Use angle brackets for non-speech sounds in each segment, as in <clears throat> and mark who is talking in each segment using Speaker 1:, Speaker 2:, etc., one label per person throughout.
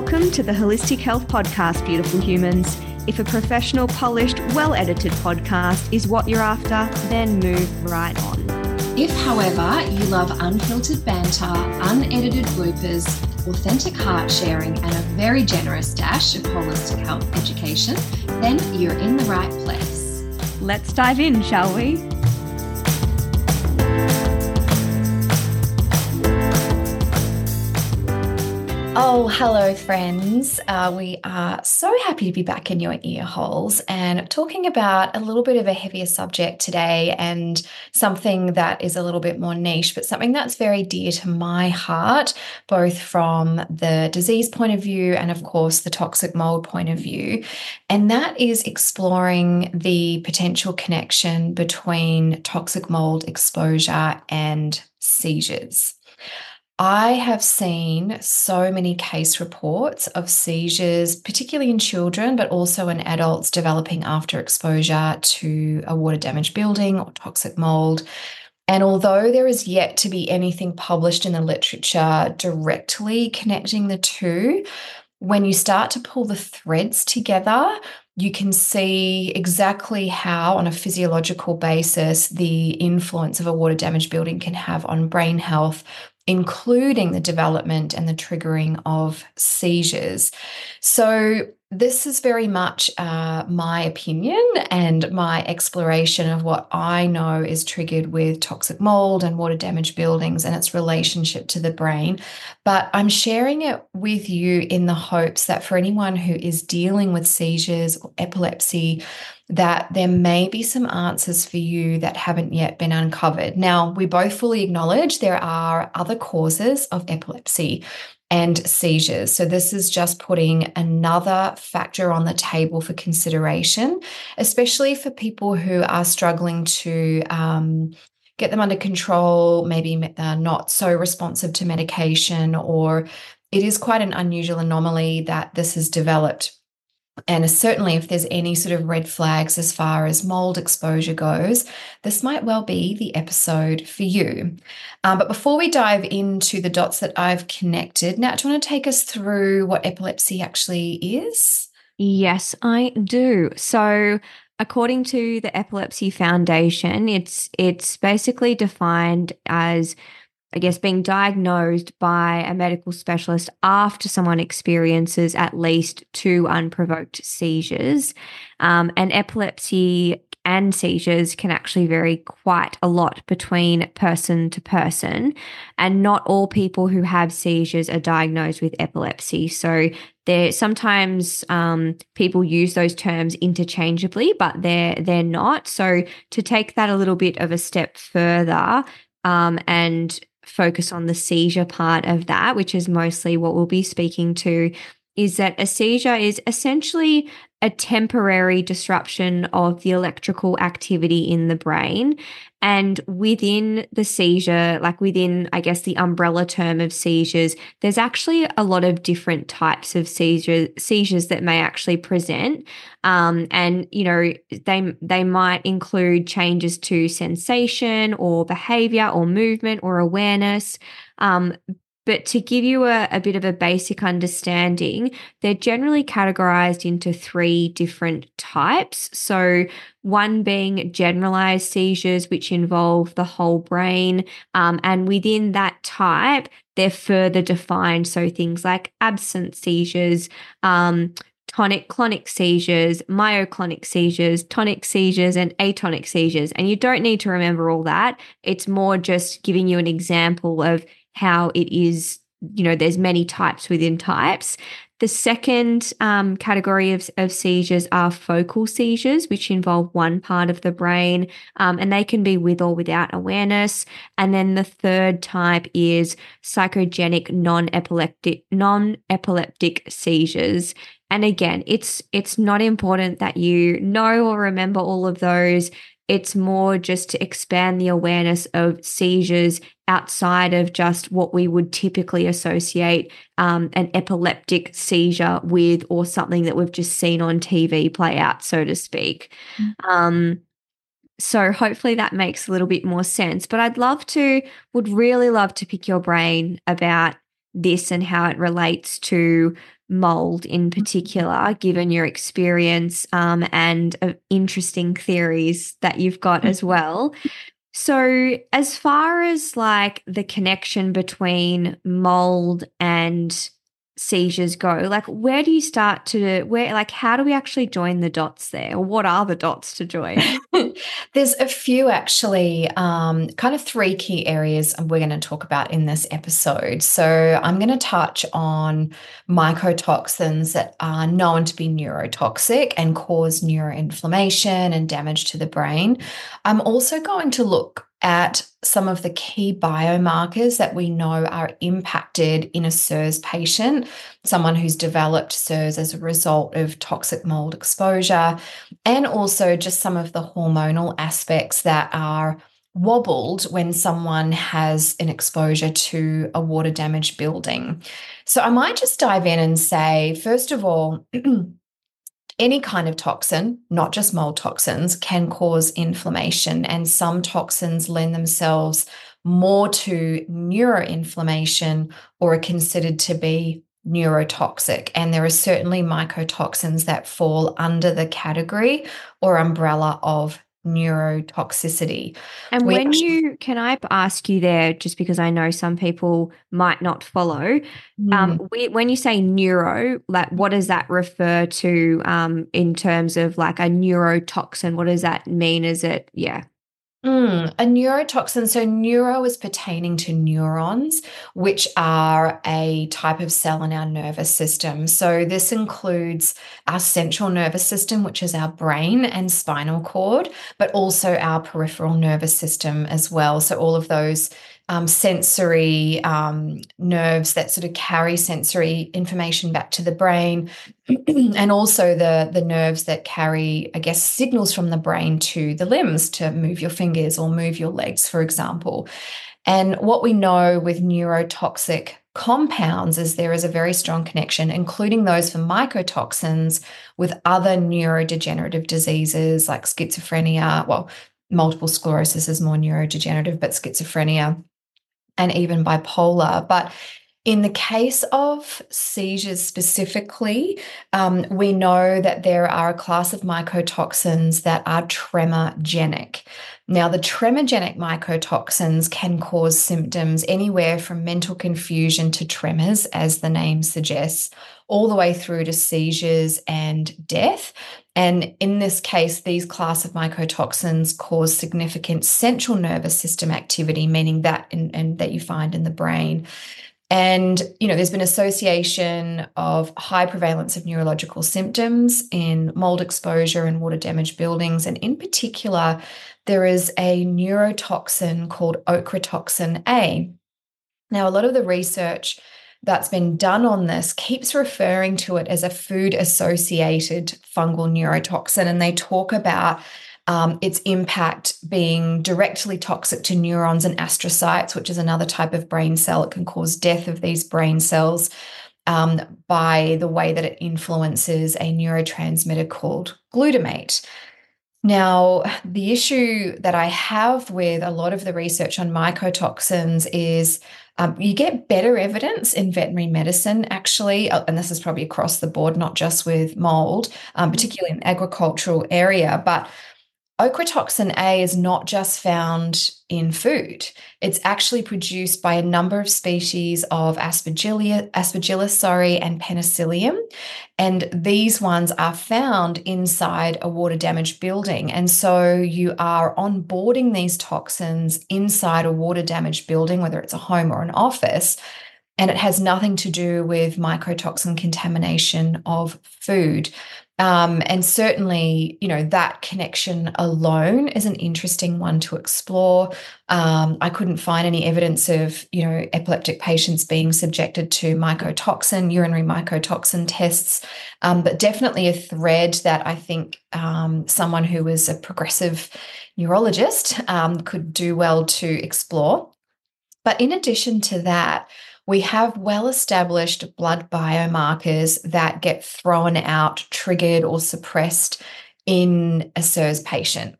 Speaker 1: Welcome to the Holistic Health Podcast, beautiful humans. If a professional, polished, well edited podcast is what you're after, then move right on.
Speaker 2: If, however, you love unfiltered banter, unedited bloopers, authentic heart sharing, and a very generous dash of holistic health education, then you're in the right place.
Speaker 1: Let's dive in, shall we?
Speaker 2: Oh, hello, friends. Uh, we are so happy to be back in your ear holes and talking about a little bit of a heavier subject today and something that is a little bit more niche, but something that's very dear to my heart, both from the disease point of view and, of course, the toxic mold point of view. And that is exploring the potential connection between toxic mold exposure and seizures. I have seen so many case reports of seizures, particularly in children, but also in adults developing after exposure to a water damaged building or toxic mold. And although there is yet to be anything published in the literature directly connecting the two, when you start to pull the threads together, you can see exactly how, on a physiological basis, the influence of a water damaged building can have on brain health, including the development and the triggering of seizures. So, this is very much uh, my opinion and my exploration of what I know is triggered with toxic mold and water damaged buildings and its relationship to the brain. But I'm sharing it with you in the hopes that for anyone who is dealing with seizures or epilepsy, that there may be some answers for you that haven't yet been uncovered. Now, we both fully acknowledge there are other causes of epilepsy and seizures. So, this is just putting another factor on the table for consideration, especially for people who are struggling to. Um, get them under control, maybe they're not so responsive to medication, or it is quite an unusual anomaly that this has developed and certainly, if there's any sort of red flags as far as mold exposure goes, this might well be the episode for you. Um, but before we dive into the dots that I've connected, Nat, do you want to take us through what epilepsy actually is?
Speaker 1: Yes, I do. So, according to the Epilepsy Foundation, it's it's basically defined as I guess, being diagnosed by a medical specialist after someone experiences at least two unprovoked seizures. Um, and epilepsy and seizures can actually vary quite a lot between person to person. And not all people who have seizures are diagnosed with epilepsy. So there sometimes um, people use those terms interchangeably, but they're they're not. So to take that a little bit of a step further, um, and focus on the seizure part of that, which is mostly what we'll be speaking to, is that a seizure is essentially a temporary disruption of the electrical activity in the brain. And within the seizure, like within, I guess, the umbrella term of seizures, there's actually a lot of different types of seizures, seizures that may actually present. Um, and, you know, they, they might include changes to sensation or behavior or movement or awareness. Um, but to give you a, a, bit of a basic understanding, they're generally categorized into three different types. So, one being generalized seizures, which involve the whole brain. Um, and within that type, they're further defined. So, things like absent seizures, um, tonic clonic seizures, myoclonic seizures, tonic seizures, and atonic seizures. And you don't need to remember all that. It's more just giving you an example of how it is, you know, there's many types within types. The second um, category of, of seizures are focal seizures, which involve one part of the brain, um, and they can be with or without awareness. And then the third type is psychogenic non-epileptic non-epileptic seizures. And again, it's it's not important that you know or remember all of those. It's more just to expand the awareness of seizures outside of just what we would typically associate um, an epileptic seizure with or something that we've just seen on TV play out, so to speak. Mm-hmm. Um, so hopefully that makes a little bit more sense. But I'd love to, would really love to pick your brain about this and how it relates to mold in
Speaker 2: Mm-hmm.
Speaker 1: particular, given your experience um, and uh, interesting theories that you've got as well. So, as far as like the connection between mold and seizures go, like where do you start to where like how do we actually join the dots there? Or what are the dots to join? <laughs>
Speaker 2: There's a few actually, um, kind of three key areas we're going to talk about in this episode. So, I'm going to touch on mycotoxins that are known to be neurotoxic and cause neuroinflammation and damage to the brain. I'm also going to look at some of the key biomarkers that we know are impacted in a CIRS patient, someone who's developed CIRS as a result of toxic mold exposure, and also just some of the hormonal aspects that are wobbled when someone has an exposure to a water damaged building. So I might just dive in and say, first of all, <clears throat> any kind of toxin, not just mold toxins, can cause inflammation, and some toxins lend themselves more to neuroinflammation or are considered to be neurotoxic. And there are certainly mycotoxins that fall under the category or umbrella of neurotoxicity.
Speaker 1: And
Speaker 2: We
Speaker 1: when
Speaker 2: actually-
Speaker 1: you can I ask you there, just because I know some people might not follow,
Speaker 2: Mm.
Speaker 1: um, we, when you say neuro, like what does that refer to um, in terms of like a neurotoxin? What does that mean? Is it yeah?
Speaker 2: Mm, a neurotoxin. So, neuro is pertaining to neurons, which are a type of cell in our nervous system. So, this includes our central nervous system, which is our brain and spinal cord, but also our peripheral nervous system as well. So, all of those um, sensory um, nerves that sort of carry sensory information back to the brain, <clears throat> and also the the nerves that carry, I guess, signals from the brain to the limbs to move your fingers or move your legs, for example. And what we know with neurotoxic compounds is there is a very strong connection, including those for mycotoxins, with other neurodegenerative diseases like schizophrenia. Well, multiple sclerosis is more neurodegenerative, but schizophrenia and even bipolar. But in the case of seizures specifically, um, we know that there are a class of mycotoxins that are tremorgenic. Now, the tremorgenic mycotoxins can cause symptoms anywhere from mental confusion to tremors, as the name suggests, all the way through to seizures and death. And in this case, these class of mycotoxins cause significant central nervous system activity, meaning that in, and that you find in the brain. And you know, there's been association of high prevalence of neurological symptoms in mold exposure and water damaged buildings, and in particular, there is a neurotoxin called ochratoxin A. Now, a lot of the research that's been done on this keeps referring to it as a food associated fungal neurotoxin. And they talk about um, its impact being directly toxic to neurons and astrocytes, which is another type of brain cell. It can cause death of these brain cells um, by the way that it influences a neurotransmitter called glutamate. Now, the issue that I have with a lot of the research on mycotoxins is um, you get better evidence in veterinary medicine, actually, uh, and this is probably across the board, not just with mold, um, particularly in agricultural area. But ochratoxin A is not just found in food. It's actually produced by a number of species of aspergillus, aspergillus sorry, and penicillium. And these ones are found inside a water damaged building. And so you are onboarding these toxins inside a water damaged building, whether it's a home or an office. And it has nothing to do with mycotoxin contamination of food. Um, and certainly, you know, that connection alone is an interesting one to explore. Um, I couldn't find any evidence of, you know, epileptic patients being subjected to mycotoxin, urinary mycotoxin tests, um, but definitely a thread that I think um, someone who is a progressive neurologist um, could do well to explore. But in addition to that, we have well established blood biomarkers that get thrown out, triggered, or suppressed in a CIRS patient.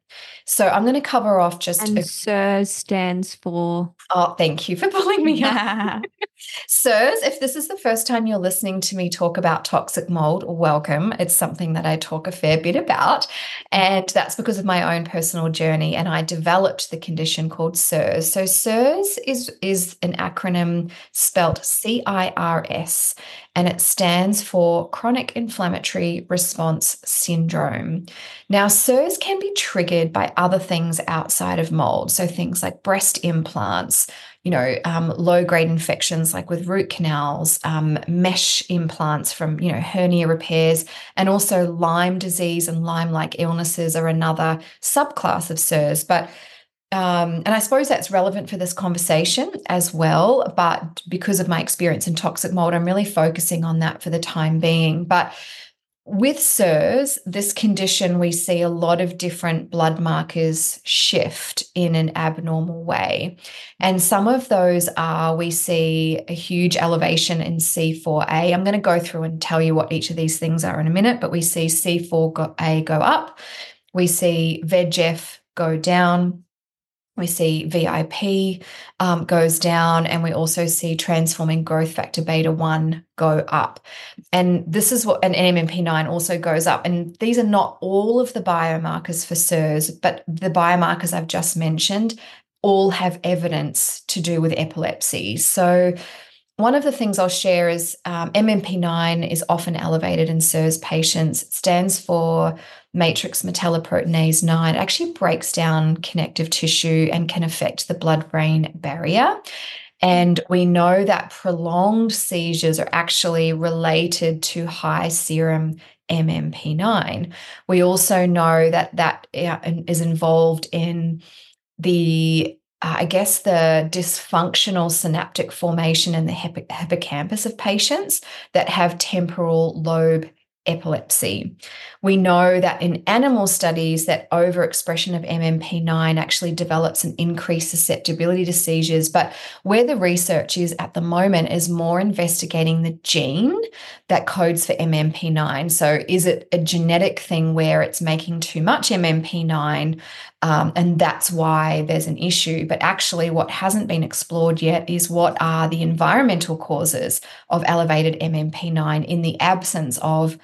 Speaker 2: So I'm going to cover off just.
Speaker 1: And a- CIRS stands for.
Speaker 2: Oh, thank you for pulling me up. <laughs> CIRS, if this is the first time you're listening to me talk about toxic mold, welcome. It's something that I talk a fair bit about. And that's because of my own personal journey. And I developed the condition called CIRS. So CIRS is, is an acronym spelt C I R S and it stands for Chronic Inflammatory Response Syndrome. Now, CIRS can be triggered by other things outside of mold, so things like breast implants, you know, um, low grade infections like with root canals, um, mesh implants from, you know, hernia repairs, and also Lyme disease and Lyme like illnesses are another subclass of CIRS. But um, and I suppose that's relevant for this conversation as well. But because of my experience in toxic mold, I'm really focusing on that for the time being. But with CIRS, this condition, we see a lot of different blood markers shift in an abnormal way. And some of those are we see a huge elevation in C4A. I'm going to go through and tell you what each of these things are in a minute, but we see C4A go up, we see VEGF go down, we see VIP um, goes down, and we also see transforming growth factor beta 1 go up. And this is what an MMP9 also goes up. And these are not all of the biomarkers for CIRS, but the biomarkers I've just mentioned all have evidence to do with epilepsy. So one of the things I'll share is um, MMP9 is often elevated in CIRS patients. It stands for matrix metalloproteinase 9. It actually breaks down connective tissue and can affect the blood brain barrier. And we know that prolonged seizures are actually related to high serum MMP9. We also know that that uh, involved in the uh, I guess, the dysfunctional synaptic formation in the hippocampus of patients that have temporal lobe epilepsy. We know that in animal studies that overexpression of MMP9 actually develops an increased susceptibility to seizures, but where the research is at the moment is more investigating the gene that codes for MMP9. So is it a genetic thing where it's making too much MMP9 um, and that's why there's an issue. But actually, what hasn't been explored yet is what are the environmental causes of elevated MMP9 in the absence of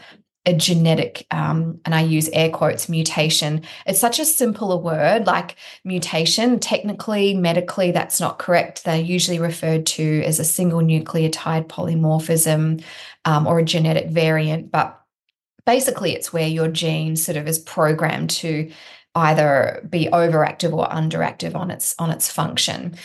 Speaker 2: a genetic, um, and I use air quotes, mutation. It's such a simpler word like mutation. Technically, medically, that's not correct. They're usually referred to as a single nucleotide polymorphism um, or a genetic variant. But basically, it's where your gene sort of is programmed to either be overactive or underactive on its on its function.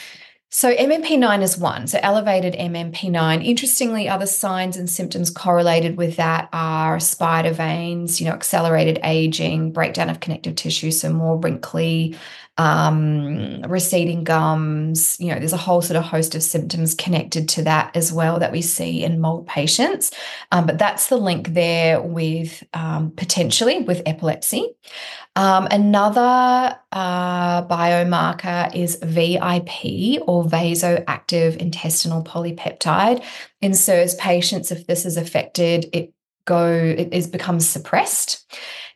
Speaker 2: So MMP9 is one, so elevated MMP9. Interestingly, other signs and symptoms correlated with that are spider veins, you know, accelerated aging, breakdown of connective tissue, so more wrinkly, um, receding gums. You know, there's a whole sort of host of symptoms connected to that as well that we see in mold patients. Um, but that's the link there with um, potentially with epilepsy. Um, another uh, biomarker is VIP or vasoactive intestinal polypeptide. In CIRS patients, if this is affected, it go it is becomes suppressed.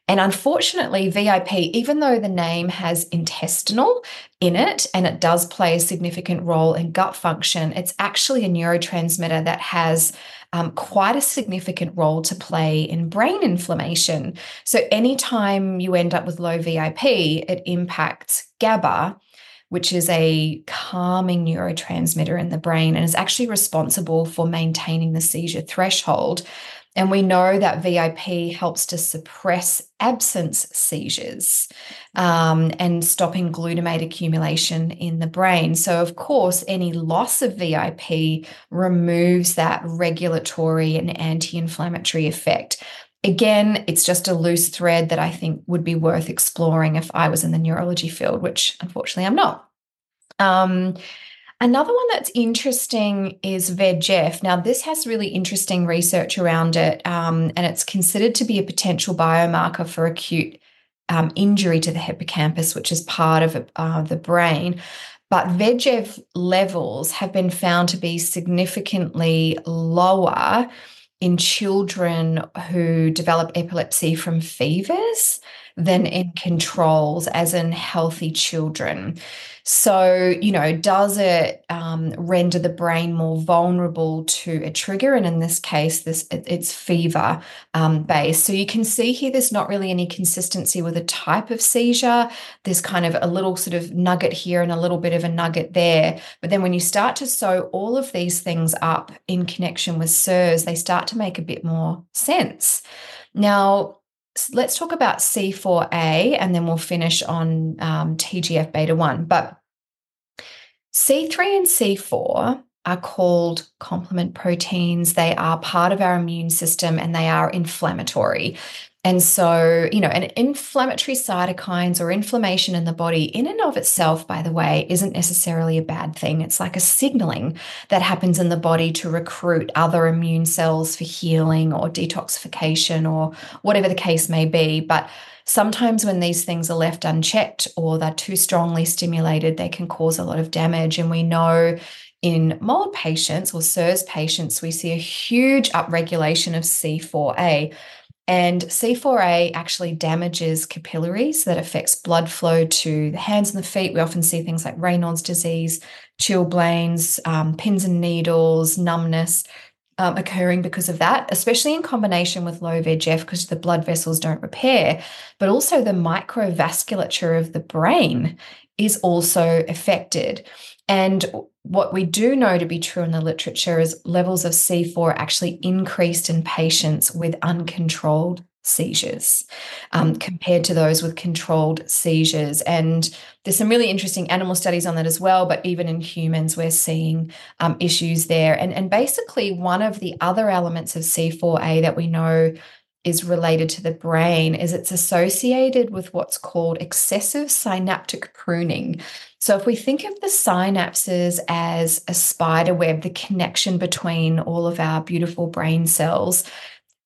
Speaker 2: And unfortunately, VIP, even though the name has intestinal in it and it does play a significant role in gut function, it's actually a neurotransmitter that has um, quite a significant role to play in brain inflammation. So, anytime you end up with low VIP, it impacts GABA, which is a calming neurotransmitter in the brain and is actually responsible for maintaining the seizure threshold. And we know that VIP helps to suppress absence seizures um, and stopping glutamate accumulation in the brain. So, of course, any loss of VIP removes that regulatory and anti inflammatory effect. Again, it's just a loose thread that I think would be worth exploring if I was in the neurology field, which unfortunately I'm not. Um, Another one that's interesting is VEGF. Now, this has really interesting research around it, um, and it's considered to be a potential biomarker for acute um, injury to the hippocampus, which is part of uh, the brain. But VEGF levels have been found to be significantly lower in children who develop epilepsy from fevers than in controls, as in healthy children. So, you know, does it um, render the brain more vulnerable to a trigger? And in this case, this it, it's fever um, based. So you can see here there's not really any consistency with a type of seizure. There's kind of a little sort of nugget here and a little bit of a nugget there. But then when you start to sew all of these things up in connection with CIRS, they start to make a bit more sense. Now, let's talk about C4A and then we'll finish on um, TGF beta 1. But C3 and C4 are called complement proteins. They are part of our immune system and they are inflammatory. And so, you know, an inflammatory cytokines or inflammation in the body, in and of itself, by the way, isn't necessarily a bad thing. It's like a signaling that happens in the body to recruit other immune cells for healing or detoxification or whatever the case may be. But sometimes when these things are left unchecked or they're too strongly stimulated, they can cause a lot of damage. And we know in mold patients or CIRS patients, we see a huge upregulation of C4A. And C4A actually damages capillaries that affects blood flow to the hands and the feet. We often see things like Raynaud's disease, chilblains, um, pins and needles, numbness um, occurring because of that, especially in combination with low VEGF because the blood vessels don't repair, but also the microvasculature of the brain is also affected. And what we do know to be true in the literature is levels of C4 actually increased in patients with uncontrolled seizures um, compared to those with controlled seizures. And there's some really interesting animal studies on that as well. But even in humans, we're seeing um, issues there. And, and basically, one of the other elements of C4A that we know is related to the brain is it's associated with what's called excessive synaptic pruning. So, if we think of the synapses as a spider web, the connection between all of our beautiful brain cells,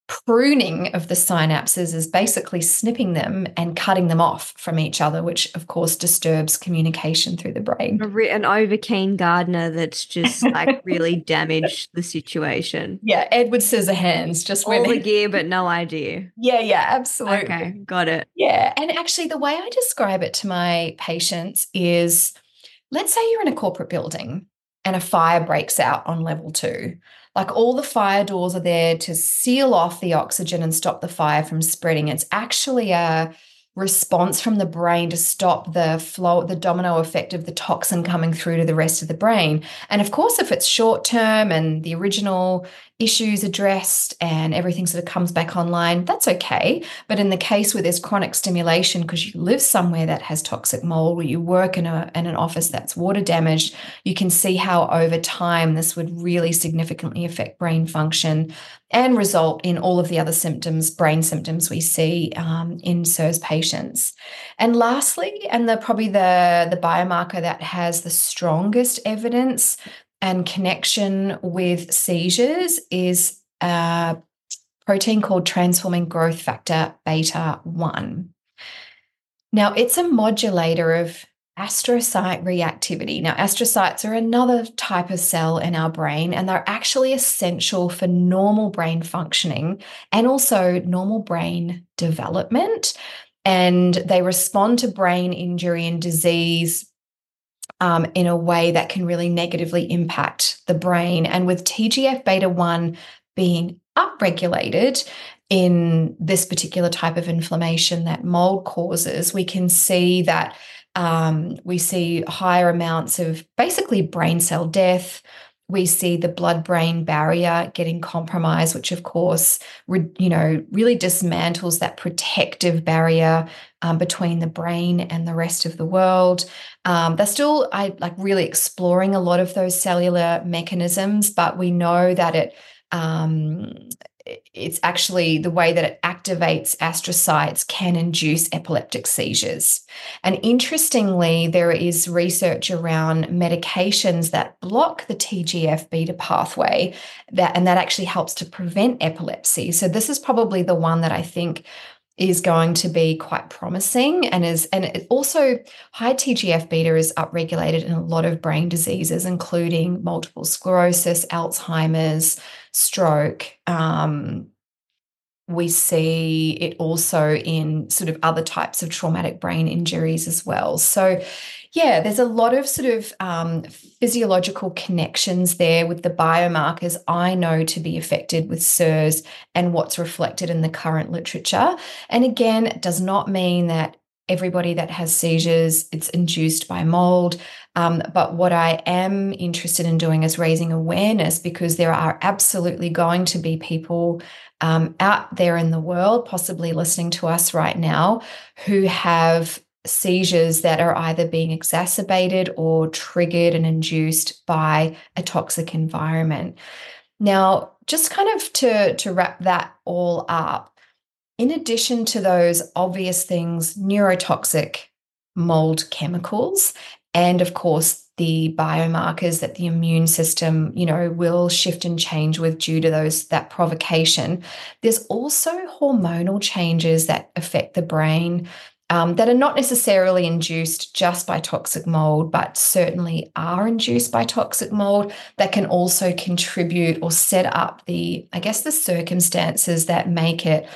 Speaker 2: pruning of the synapses is basically snipping them and cutting them off from each other, which of course disturbs communication through the brain.
Speaker 1: An over keen gardener that's just like <laughs> really damaged the situation.
Speaker 2: Yeah, Edward Scissorhands just
Speaker 1: all the gear but no idea.
Speaker 2: Yeah, yeah, absolutely.
Speaker 1: Okay, got it.
Speaker 2: Yeah, and actually, the way I describe it to my patients is, let's say you're in a corporate building and a fire breaks out on level two like all the fire doors are there to seal off the oxygen and stop the fire from spreading. It's actually a response from the brain to stop the flow, the domino effect of the toxin coming through to the rest of the brain. And of course, if it's short term and the original issues addressed and everything sort of comes back online, that's okay. But in the case where there's chronic stimulation because you live somewhere that has toxic mold or you work in, a, in an office that's water damaged, you can see how over time this would really significantly affect brain function and result in all of the other symptoms, brain symptoms we see um, in CIRS patients. And lastly, and the probably the, the biomarker that has the strongest evidence and connection with seizures is a protein called transforming growth factor beta 1. Now, it's a modulator of astrocyte reactivity. Now, astrocytes are another type of cell in our brain, and they're actually essential for normal brain functioning and also normal brain development. And they respond to brain injury and disease um, in a way that can really negatively impact the brain. And with TGF beta 1 being upregulated in this particular type of inflammation that mold causes, we can see that um, we see higher amounts of basically brain cell death. We see the blood brain barrier getting compromised, which of course, re, you know, really dismantles that protective barrier um, between the brain and the rest of the world. Um, they're still, I like really exploring a lot of those cellular mechanisms, but we know that it um, it's actually the way that it activates astrocytes can induce epileptic seizures. And interestingly, there is research around medications that block the TGF beta pathway that and that actually helps to prevent epilepsy. So this is probably the one that I think is going to be quite promising and is and also high TGF beta is upregulated in a lot of brain diseases including multiple sclerosis, Alzheimer's, stroke, um, we see it also in sort of other types of traumatic brain injuries as well. So, yeah, there's a lot of sort of um, physiological connections there with the biomarkers I know to be affected with CIRS and what's reflected in the current literature. And again, it does not mean that everybody that has seizures it's induced by mold um, but what i am interested in doing is raising awareness because there are absolutely going to be people um, out there in the world, possibly listening to us right now, who have seizures that are either being exacerbated or triggered and induced by a toxic environment. Now, just kind of to, to wrap that all up, in addition to those obvious things, neurotoxic mold chemicals, and of course, the biomarkers that the immune system you know will shift and change with due to those that provocation. There's also hormonal changes that affect the brain um, that are not necessarily induced just by toxic mold, but certainly are induced by toxic mold that can also contribute or set up the, I guess, the circumstances that make it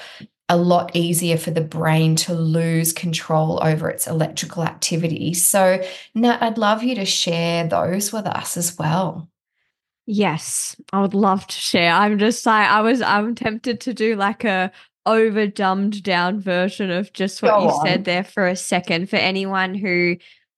Speaker 2: a lot easier for the brain to lose control over its electrical activity. So, Nat, I'd love you to share those with us as well.
Speaker 1: Yes, I would love to share. I'm just like I was I'm tempted to do like a over dumbed down version of just what Go you on. said there for a second for anyone who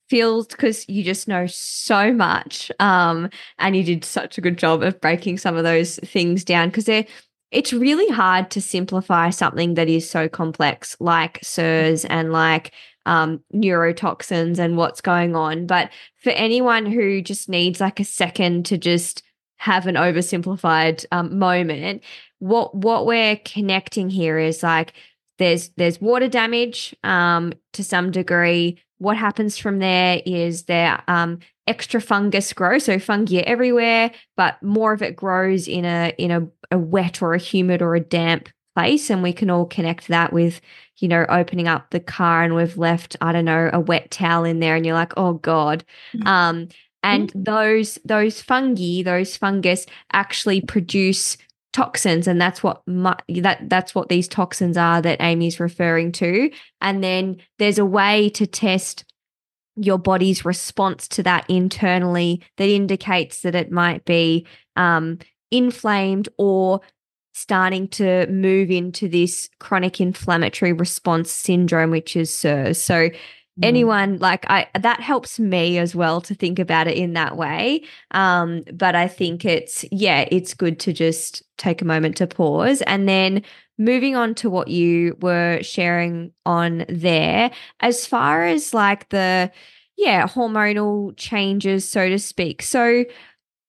Speaker 1: feels because you just know so much um and you did such a good job of breaking some of those things down because they're it's really hard to simplify something that is so complex like CIRS and like um, neurotoxins and what's going on. But for anyone who just needs like a second to just have an oversimplified um, moment, what what we're connecting here is like there's there's water damage um, to some degree. What happens from there is there um, extra fungus grows, So fungi are everywhere, but more of it grows in a in a, a wet or a humid or a damp place. And we can all connect that with, you know, opening up the car and we've left, I don't know, a wet towel in there and you're like, oh God. Mm-hmm. Um, and mm-hmm. those those fungi, those fungus actually produce toxins and that's what my, that that's what these toxins are that Amie's referring to and then there's a way to test your body's response to that internally that indicates that it might be um, inflamed or starting to move into this chronic inflammatory response syndrome, which is CIRS. So. Anyone like I that helps me as well to think about it in that way. Um, but I think it's yeah, it's good to just take a moment to pause and then moving on to what you were sharing on there, as far as like the, yeah, hormonal changes, so to speak. So,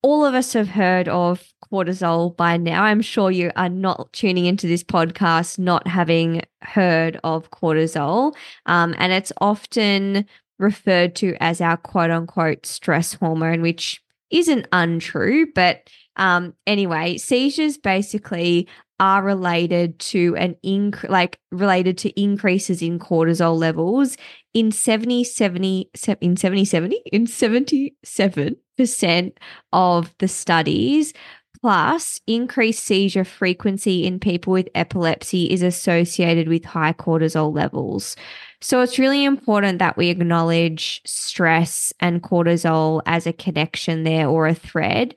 Speaker 1: all of us have heard of cortisol by now. I'm sure you are not tuning into this podcast not having heard of cortisol. Um, and it's often referred to as our quote unquote stress hormone, which isn't untrue. But um, anyway, seizures basically are related to an inc like related to increases in cortisol levels in 70 70 in 70 70 in 77% of the studies plus increased seizure frequency in people with epilepsy is associated with high cortisol levels. So it's really important that we acknowledge stress and cortisol as a connection there or a thread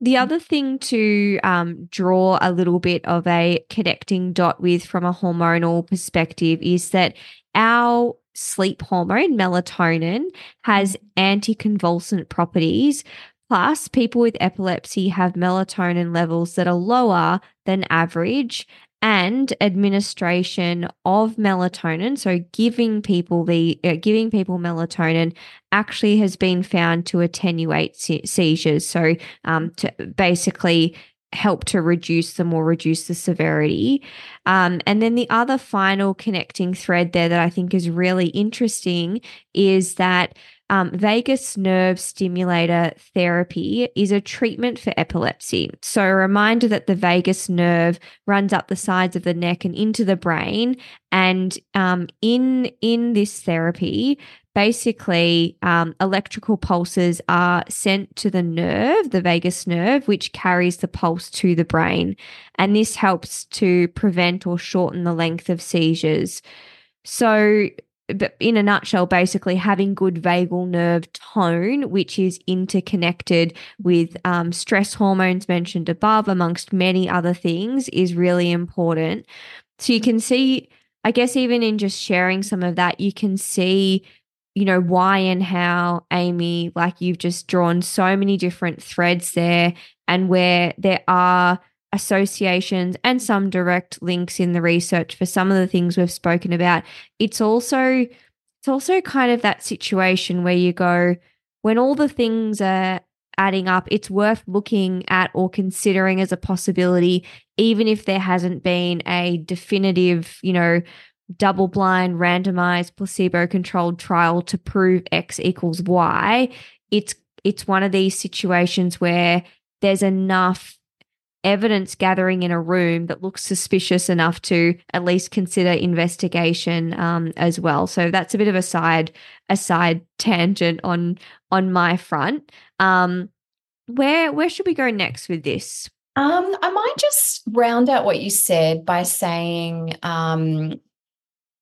Speaker 1: the mm. other thing to um, draw a little bit of a connecting dot with from a hormonal perspective is that our sleep hormone, melatonin, has mm. anticonvulsant properties. Plus, people with epilepsy have melatonin levels that are lower than average, and administration of melatonin. So giving people the uh, giving people melatonin actually has been found to attenuate se- seizures. So um, to basically help to reduce them or reduce the severity. Um, and then the other final connecting thread there that i think is really interesting is that um, vagus nerve stimulator therapy is a treatment for epilepsy. So, a reminder that the vagus nerve runs up the sides of the neck and into the brain. And um, in in this therapy, basically, um, electrical pulses are sent to the nerve, the vagus nerve, which carries the pulse to the brain, and this helps to prevent or shorten the length of seizures. So, in a nutshell, basically having good vagal nerve tone, which is interconnected with um, stress hormones mentioned above, amongst many other things, is really important. So you can see, I guess, even in just sharing some of that, you can see, you know, why and how, Amie, like you've just drawn so many different threads there, and where there are associations and some direct links in the research for some of the things we've spoken about. It's also it's also kind of that situation where you go when all the things are adding up it's worth looking at or considering as a possibility even if there hasn't been a definitive you know double blind randomized placebo controlled trial to prove x equals y. It's it's one of these situations where there's enough evidence gathering in a room that looks suspicious enough to at least consider investigation um, as well. So that's a bit of a side a side <laughs> tangent on on my front. Um, where where should we go next with this?
Speaker 2: Um, I might just round out what you said by saying um,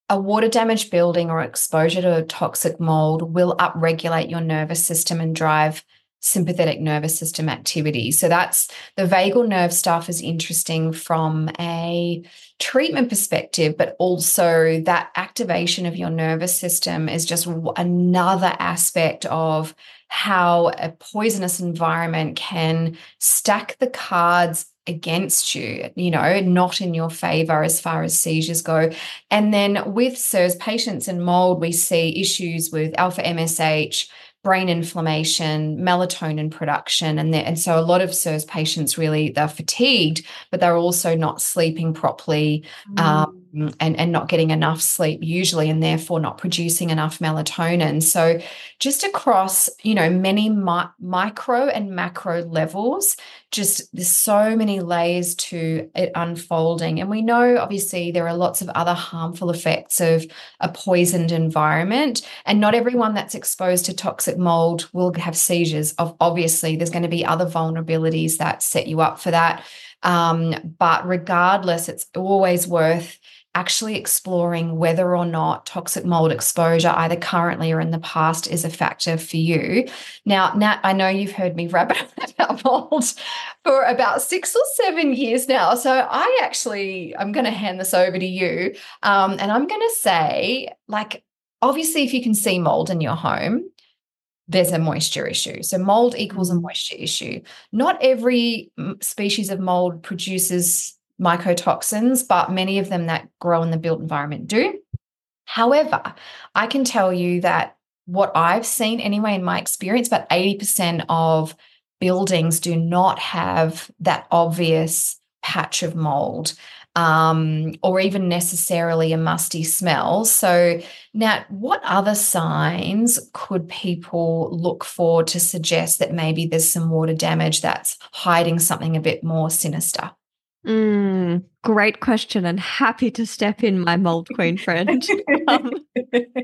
Speaker 2: a water damaged building or exposure to a toxic mold will upregulate your nervous system and drive sympathetic nervous system activity. So that's the vagal nerve stuff is interesting from a treatment perspective, but also that activation of your nervous system is just another aspect of how a poisonous environment can stack the cards against you, you know, not in your favor as far as seizures go. And then with CIRS patients and mold, we see issues with alpha MSH, brain inflammation, melatonin production, and and so a lot of CIRS patients really they're fatigued, but they're also not sleeping properly. Mm. Um, and, and not getting enough sleep usually and therefore not producing enough melatonin. So just across you know many mi- micro and macro levels just there's so many layers to it unfolding. And we know obviously there are lots of other harmful effects of a poisoned environment and not everyone that's exposed to toxic mold will have seizures. Of obviously there's going to be other vulnerabilities that set you up for that. Um, but regardless it's always worth actually exploring whether or not toxic mold exposure, either currently or in the past, is a factor for you. Now, Nat, I know you've heard me rabbit <laughs> about mold for about six or seven years now. So I actually, I'm going to hand this over to you. Um, and I'm going to say, like, obviously, if you can see mold in your home, there's a moisture issue. So mold equals a mm. moisture issue. Not every species of mold produces mycotoxins, but many of them that grow in the built environment do. However, I can tell you that what I've seen anyway in my experience, about 80% of buildings do not have that obvious patch of mold um, or even necessarily a musty smell. So, Nat, what other signs could people look for to suggest that maybe there's some water damage that's hiding something a bit more sinister?
Speaker 1: Mm, great question, and happy to step in, my mold queen friend. <laughs> um,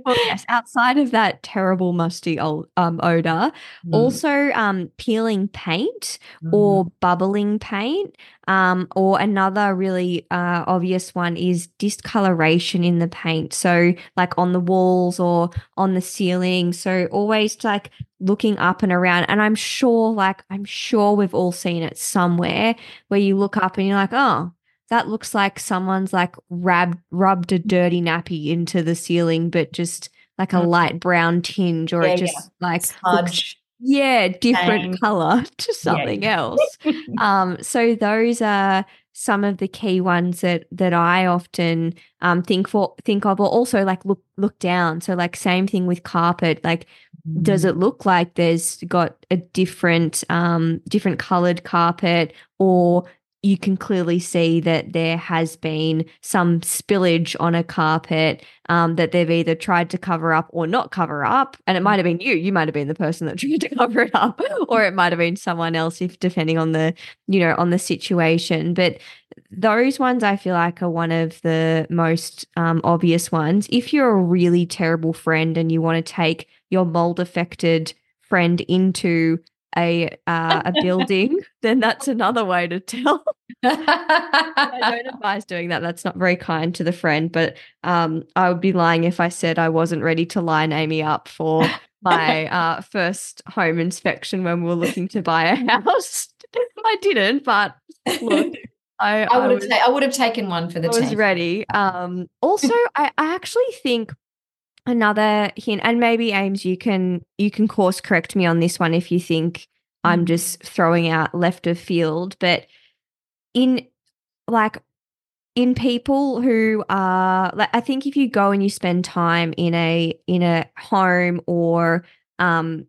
Speaker 1: well, yes, outside of that terrible musty old, um, odor, mm. also um, peeling paint mm. or bubbling paint, um, or another really uh, obvious one is discoloration in the paint. So, like on the walls or on the ceiling. So, always like looking up and around. And I'm sure, like, I'm sure we've all seen it somewhere where you look up and you're like, oh, that looks like someone's like rubbed rubbed a dirty nappy into the ceiling, but just like a mm. light brown tinge, or yeah, it just yeah. like looks, yeah, different color <laughs> to something yeah. else. <laughs> um, so those are some of the key ones that that I often um, think for think of, or also like look look down. So like same thing with carpet. Like, mm. does it look like there's got a different um, different colored carpet, or you can clearly see that there has been some spillage on a carpet um, that they've either tried to cover up or not cover up. And it might have been you. You might have been the person that <laughs> tried to cover it up, or it might have been someone else, if depending on the, you know, on the situation. But those ones I feel like are one of the most um, obvious ones. If you're a really terrible friend and you want to take your mold affected friend into a uh, a building, <laughs> then that's another way to tell. <laughs> I don't <laughs> advise doing that. That's not very kind to the friend. But um, I would be lying if I said I wasn't ready to line Amy up for my uh, first home inspection when we were looking to buy a house. I didn't, but look. I,
Speaker 2: I, would have ta- I would have taken one for the
Speaker 1: I was ready. Um, also, I, I actually think another hint and maybe Ames you can you can course correct me on this one if you think I'm mm. just throwing out left of field but in like in people who are like I think if you go and you spend time in a in a home or um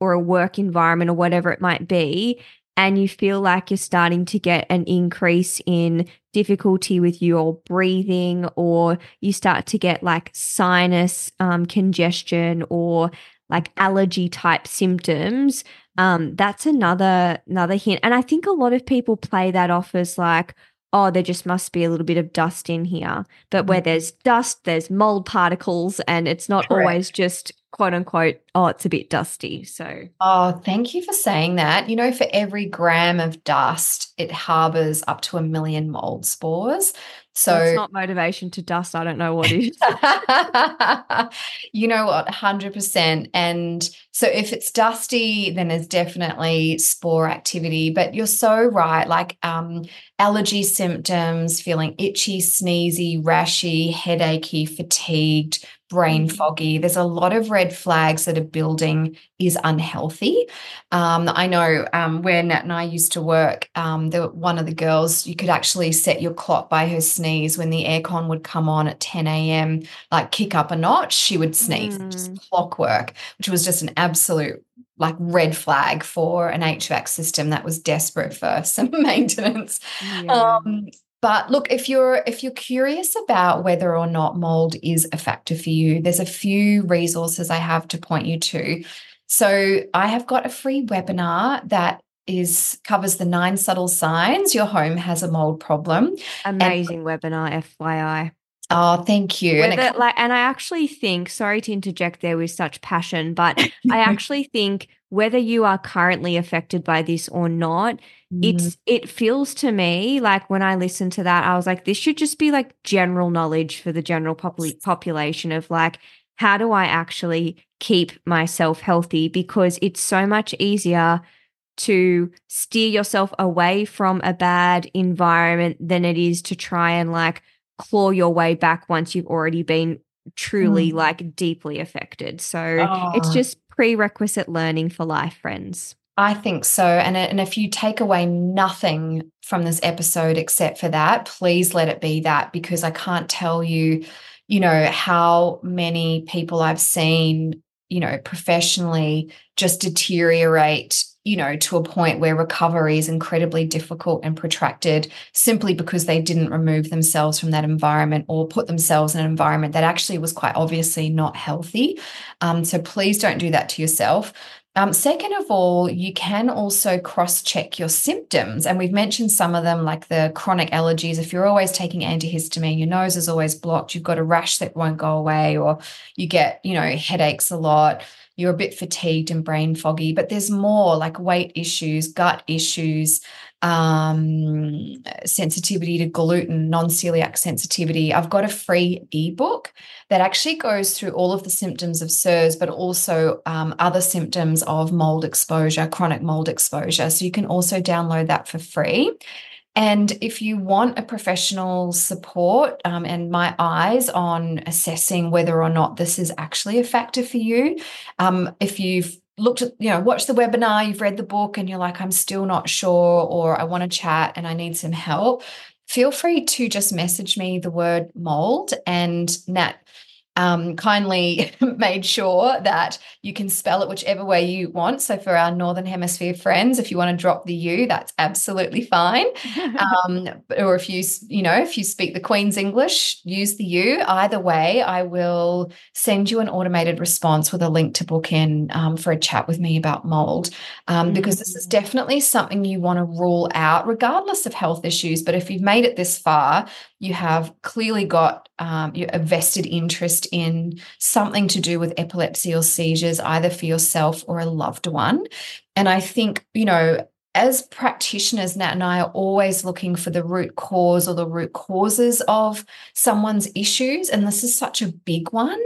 Speaker 1: or a work environment or whatever it might be and you feel like you're starting to get an increase in difficulty with your breathing, or you start to get like sinus um, congestion or like allergy type symptoms, um, that's another another hint. And I think a lot of people play that off as like, oh, there just must be a little bit of dust in here. But where mm. there's dust, there's mold particles, and it's not Correct. always just quote unquote, oh, it's a bit dusty. So,
Speaker 2: oh, thank you for saying that. You know, for every gram of dust, it harbors up to a million mold spores. So
Speaker 1: it's not motivation to dust. I don't know what is. <laughs>
Speaker 2: you know what? 100%. And so if it's dusty, then there's definitely spore activity. But you're so right. Like um, allergy symptoms, feeling itchy, sneezy, rashy, headachy, fatigued, brain mm. foggy. There's a lot of red flags that a building is unhealthy. Um, I know um, where Nat and I used to work, um, the, one of the girls, you could actually set your clock by her sneeze when the aircon would come on at 10 a.m., like kick up a notch, she would sneeze, mm. just clockwork, which was just an absolute like red flag for an HVAC system that was desperate for <laughs> some maintenance. Yeah. Um, but look, if you're if you're curious about whether or not mold is a factor for you, there's a few resources I have to point you to. So I have got a free webinar that is covers the nine subtle signs your home has a mold problem.
Speaker 1: Amazing and, webinar, FYI.
Speaker 2: Oh, thank you.
Speaker 1: and, it, like, and I actually think, sorry to interject there with such passion, but I <laughs> actually think whether you are currently affected by this or not, mm. it's it feels to me like when I listened to that, I was like, this should just be like general knowledge for the general popul- population of like, how do I actually keep myself healthy? Because it's so much easier to steer yourself away from a bad environment than it is to try and like claw your way back once you've already been truly mm. like deeply affected. So oh. it's just prerequisite learning for life, friends.
Speaker 2: I think so. And, and if you take away nothing from this episode except for that, please let it be that because I can't tell you, you know, how many people I've seen, you know, professionally just deteriorate you know, to a point where recovery is incredibly difficult and protracted simply because they didn't remove themselves from that environment or put themselves in an environment that actually was quite obviously not healthy. Um, so please don't do that to yourself. Um, second of all, you can also cross check your symptoms. And we've mentioned some of them, like the chronic allergies. If you're always taking antihistamine, your nose is always blocked, you've got a rash that won't go away, or you get, you know, headaches a lot you're a bit fatigued and brain foggy, but there's more like weight issues, gut issues, um, sensitivity to gluten, non celiac sensitivity. I've got a free ebook that actually goes through all of the symptoms of CIRS, but also um, other symptoms of mold exposure, chronic mold exposure. So you can also download that for free. And if you want a professional support um, and my eyes on assessing whether or not this is actually a factor for you, um, if you've looked at, you know, watched the webinar, you've read the book, and you're like, I'm still not sure, or I want to chat and I need some help, feel free to just message me the word mold and Nat um, kindly <laughs> made sure that you can spell it whichever way you want. So for our Northern Hemisphere friends, if you want to drop the U, that's absolutely fine. <laughs> um, or if you, you know, if you speak the Queen's English, use the U. Either way, I will send you an automated response with a link to book in um, for a chat with me about mold, um, mm-hmm. because this is mm. definitely something you want to rule out, regardless of health issues. But if you've made it this far, you have clearly got um, a vested interest in something to do with epilepsy or seizures, either for yourself or a loved one. And I think, you know, as practitioners, Nat and I are always looking for the root cause or the root causes of someone's issues. And this is such a big one.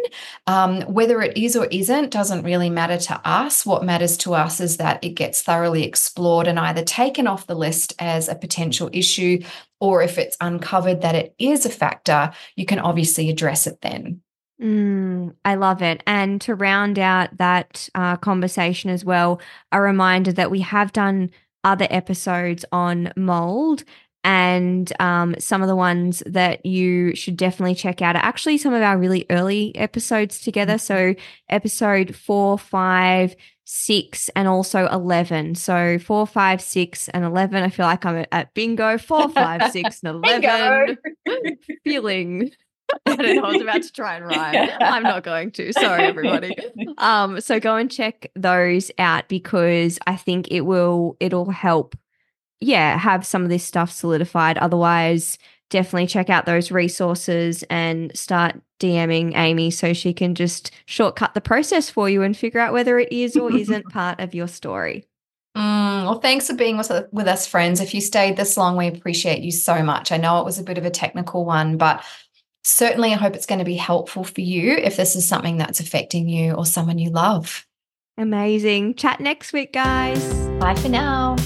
Speaker 2: Um, whether it is or isn't doesn't really matter to us. What matters to us is that it gets thoroughly explored and either taken off the list as a potential issue, or if it's uncovered that it is a factor, you can obviously address it then.
Speaker 1: Mm, I love it. And to round out that uh, conversation as well, a reminder that we have done other episodes on mold and um, some of the ones that you should definitely check out are actually some of our really early episodes together. Mm-hmm. So, episode four, five, six, and also 11. So, four, five, six, and 11. I feel like I'm at bingo. Four, five, six, and <laughs> 11. <laughs> Feeling <laughs> I don't know. I was about to try and rhyme. I'm not going to. Sorry, everybody. Um, so go and check those out because I think it will it'll help, yeah, have some of this stuff solidified. Otherwise, definitely check out those resources and start DMing Amie so she can just shortcut the process for you and figure out whether it is or <laughs> isn't part of your story.
Speaker 2: Mm, well, thanks for being with, with us, friends. If you stayed this long, we appreciate you so much. I know it was a bit of a technical one, but certainly I hope it's going to be helpful for you if this is something that's affecting you or someone you love.
Speaker 1: Amazing. Chat next week, guys.
Speaker 2: Bye for now.